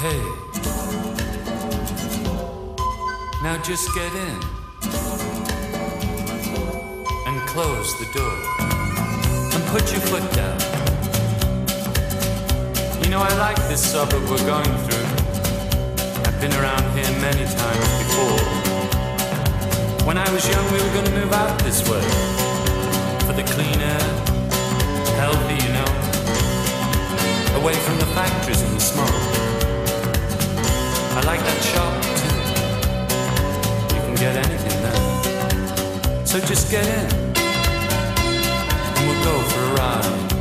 Hey. Now just get in and close the door and put your foot down. You know, I like this suburb we're going through. I've been around here many times before. When I was young, we were going to move out this way for the clean air, healthy, you know, away from the factories and the smoke. I like that shop too. You can get anything there. So just get in and we'll go for a ride.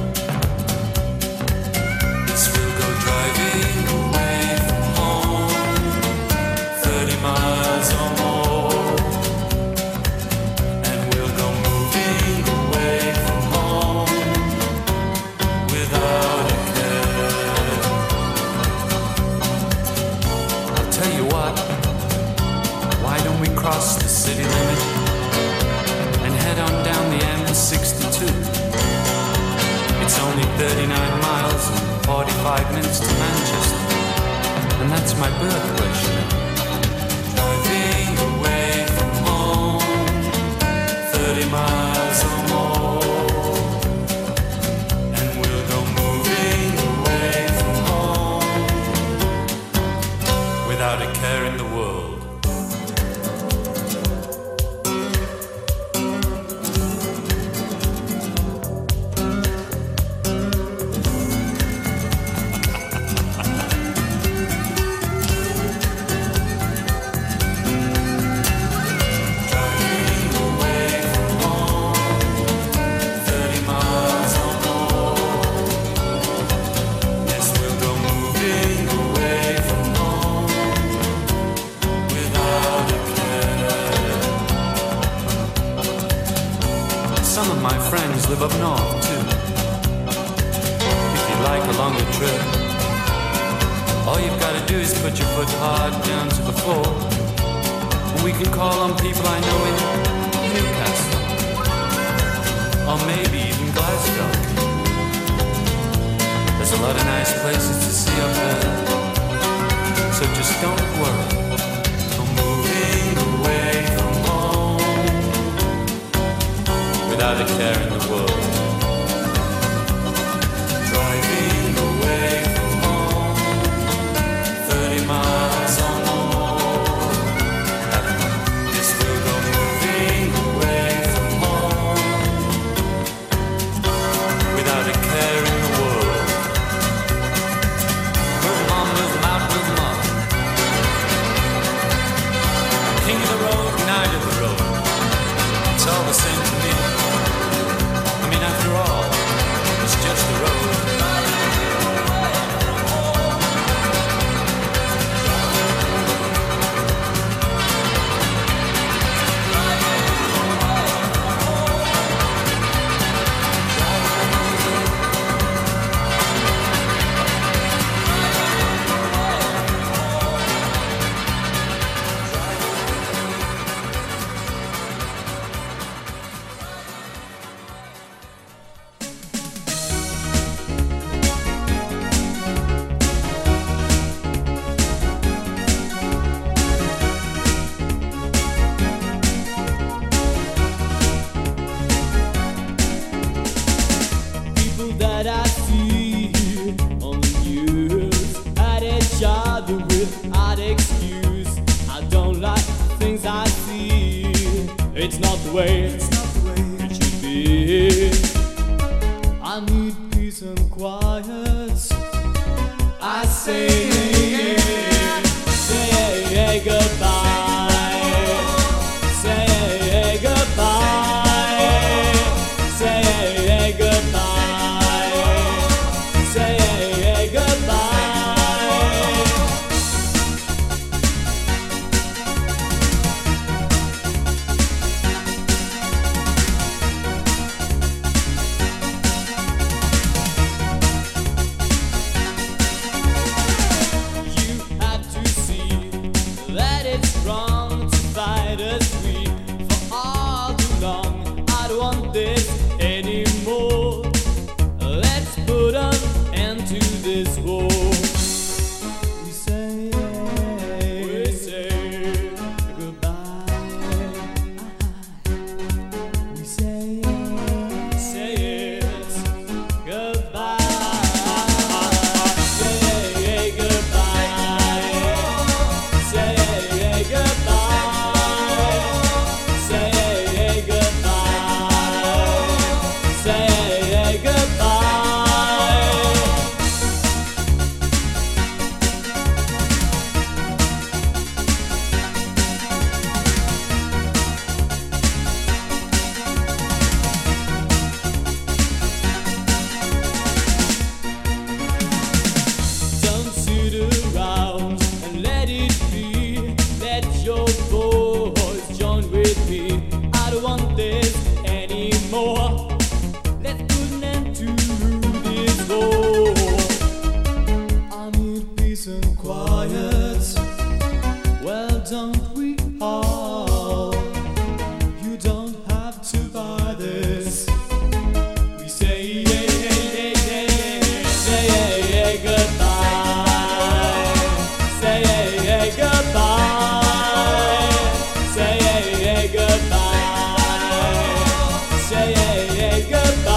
five minutes to Manchester, and that's my birthplace. Driving away from home, 30 miles. goodbye.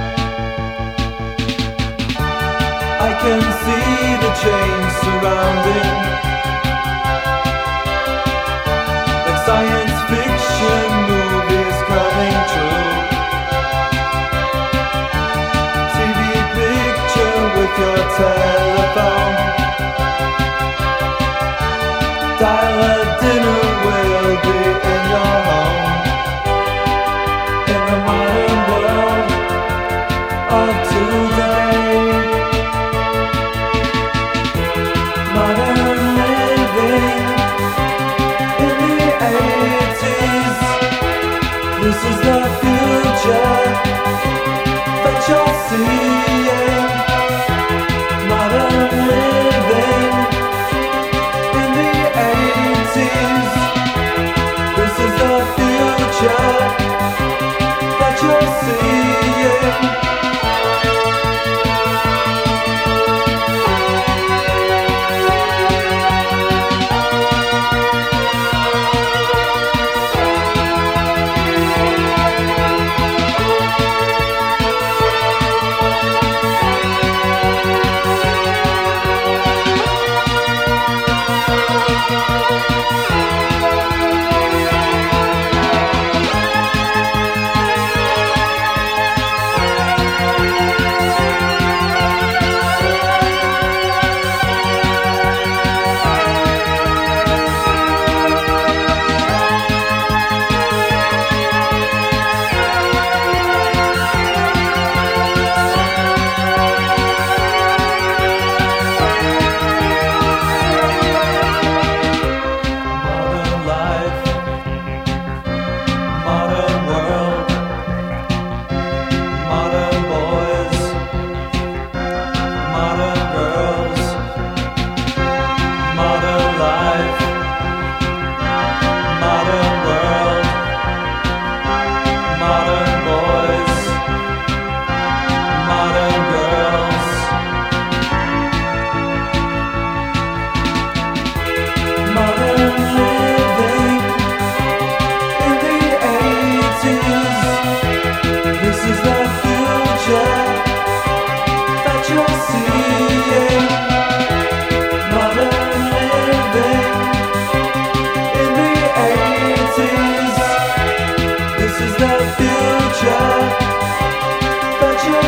I can see the change surrounding. Like science fiction movies coming true. TV picture with your telephone. Dial a dinner will be in your home.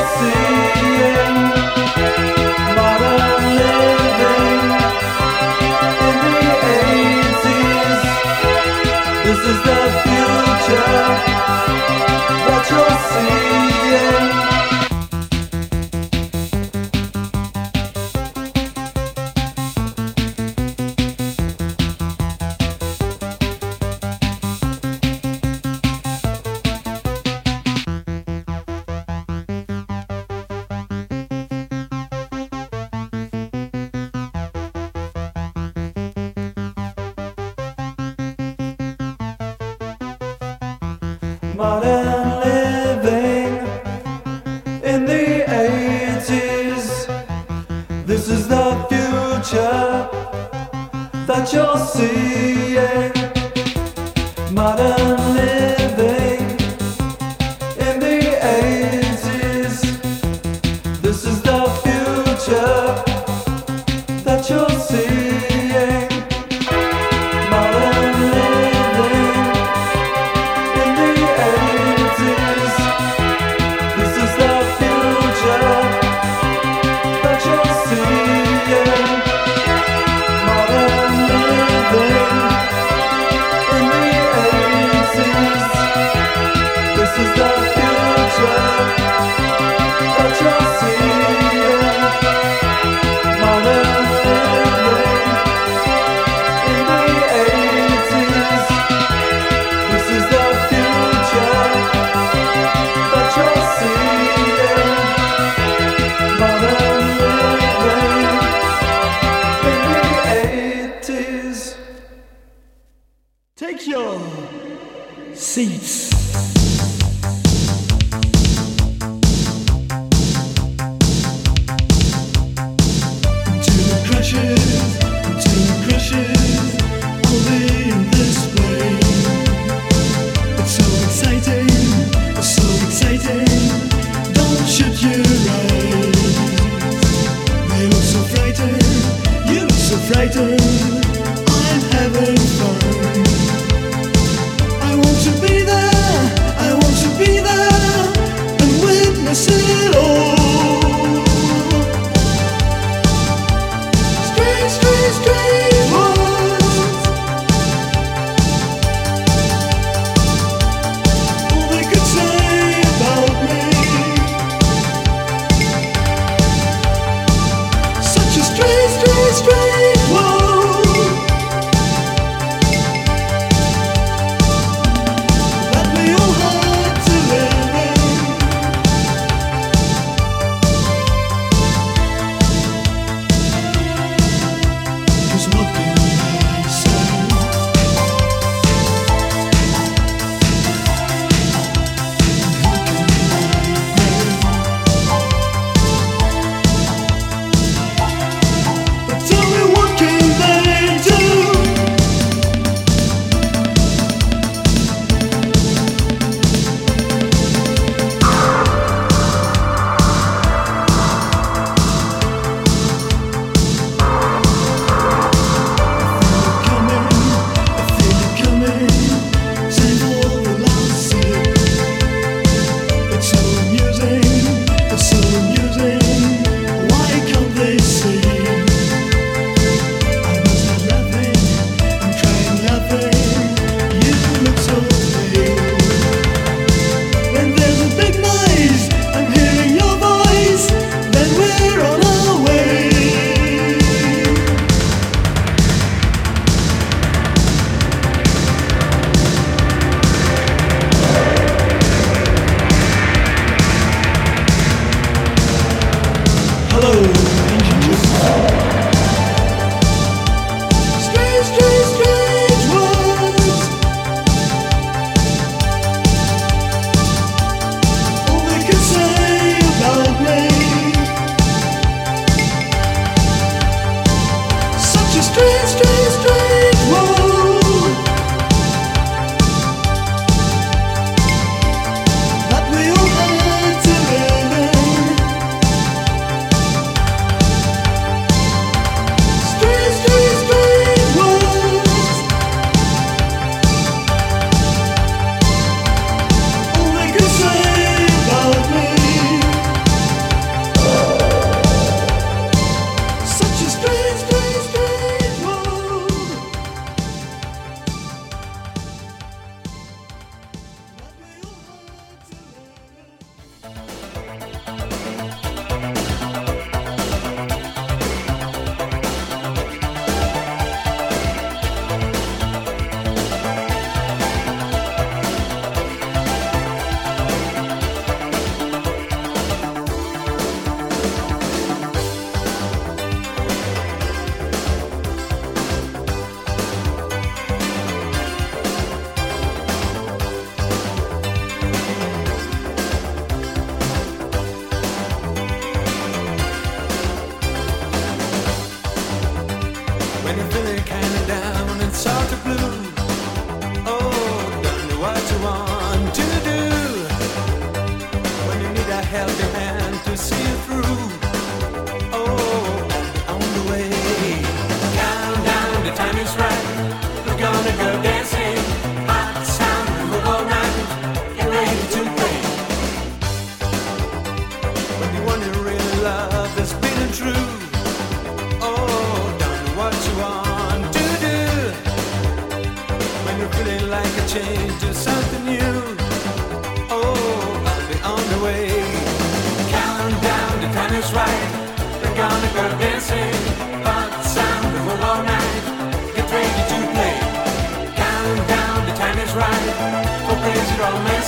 você.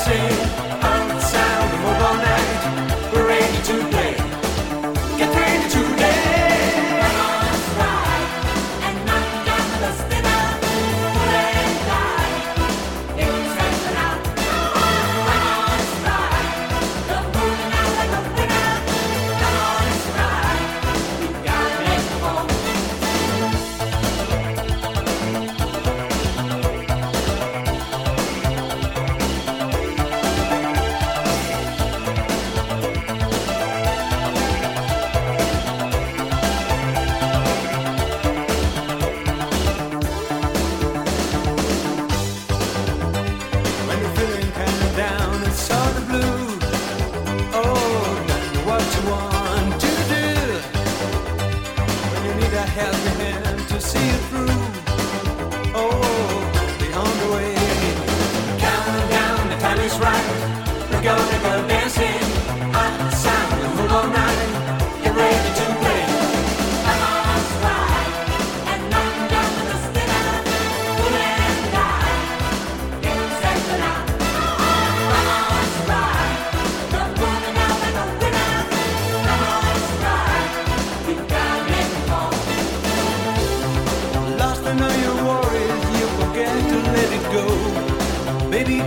sei.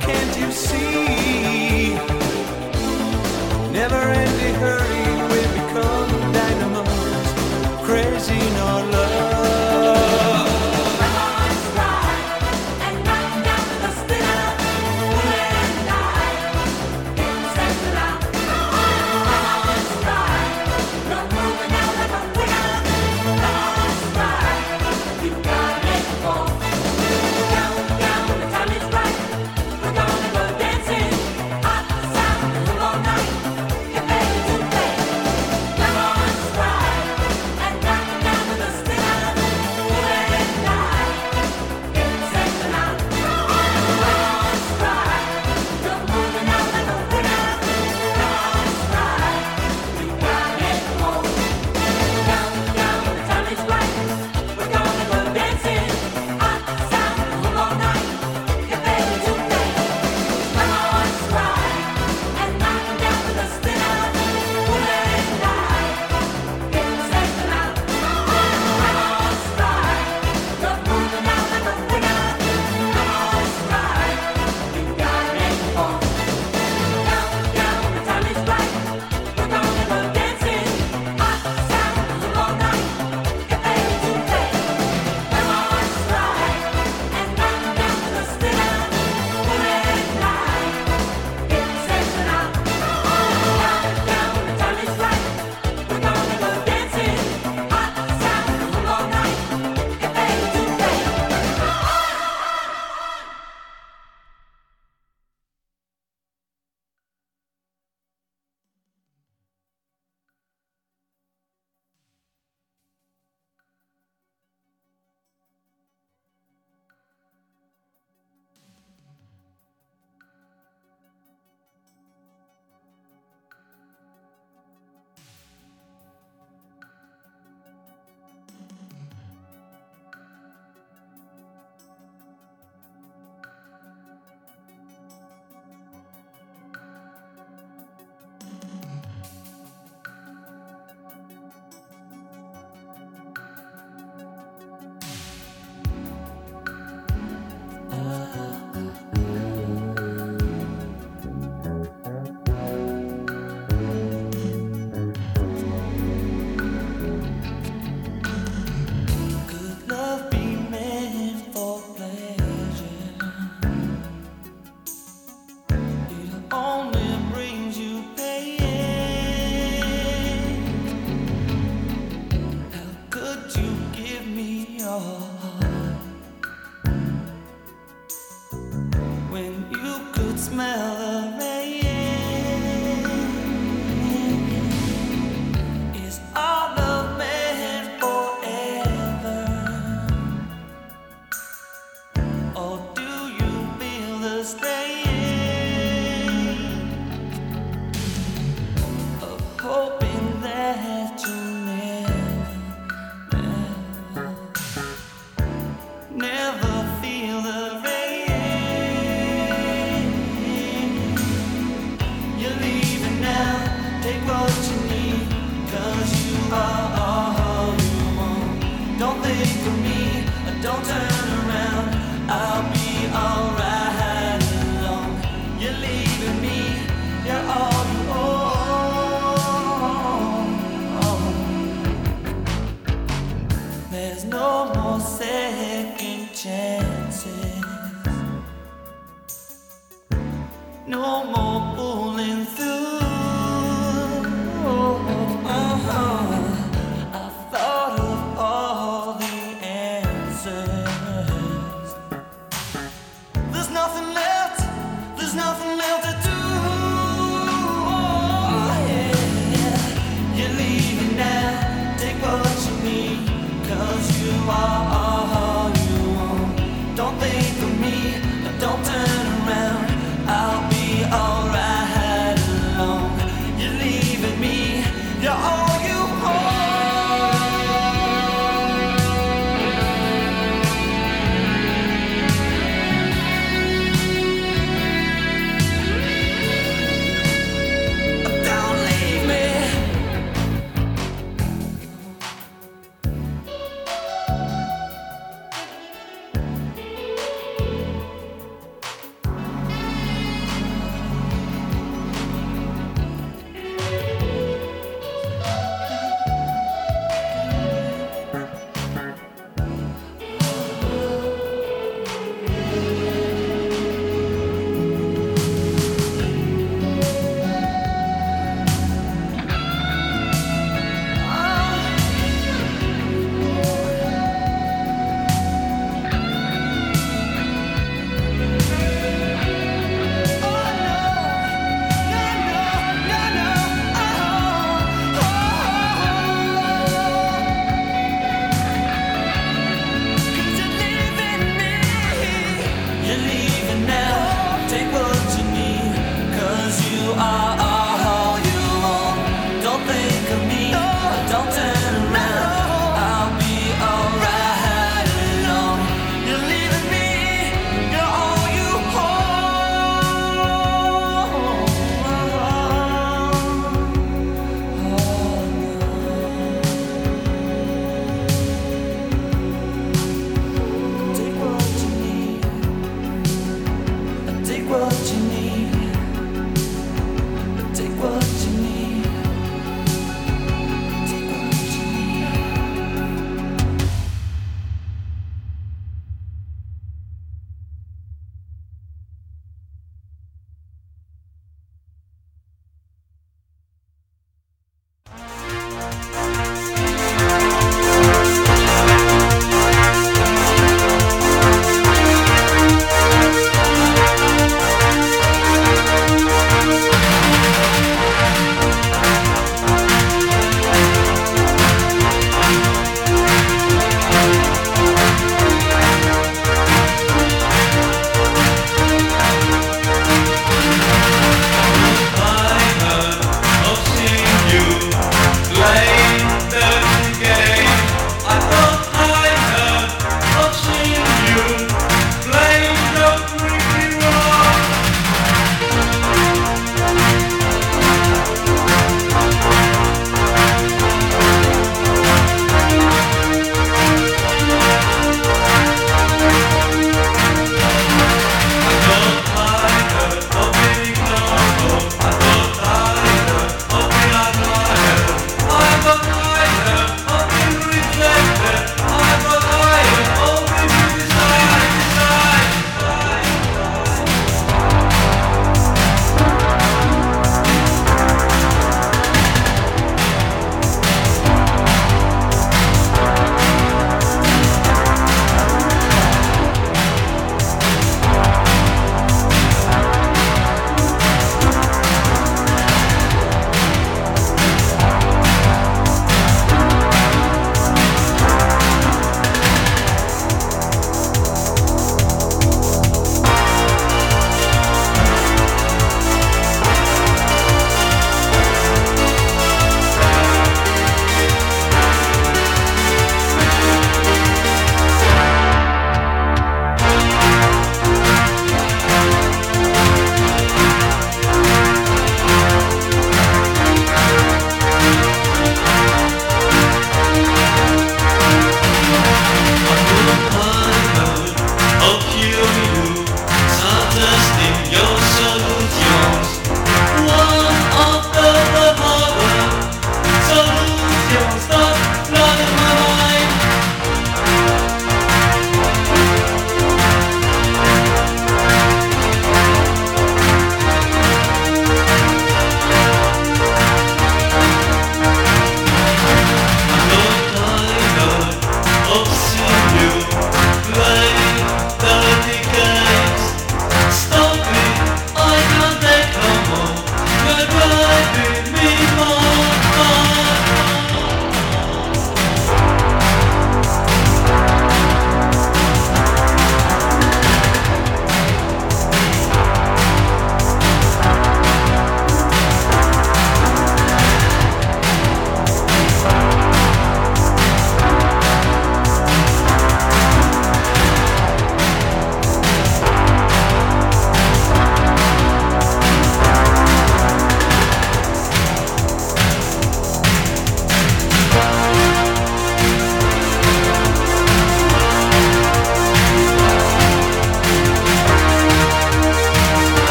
Can't you see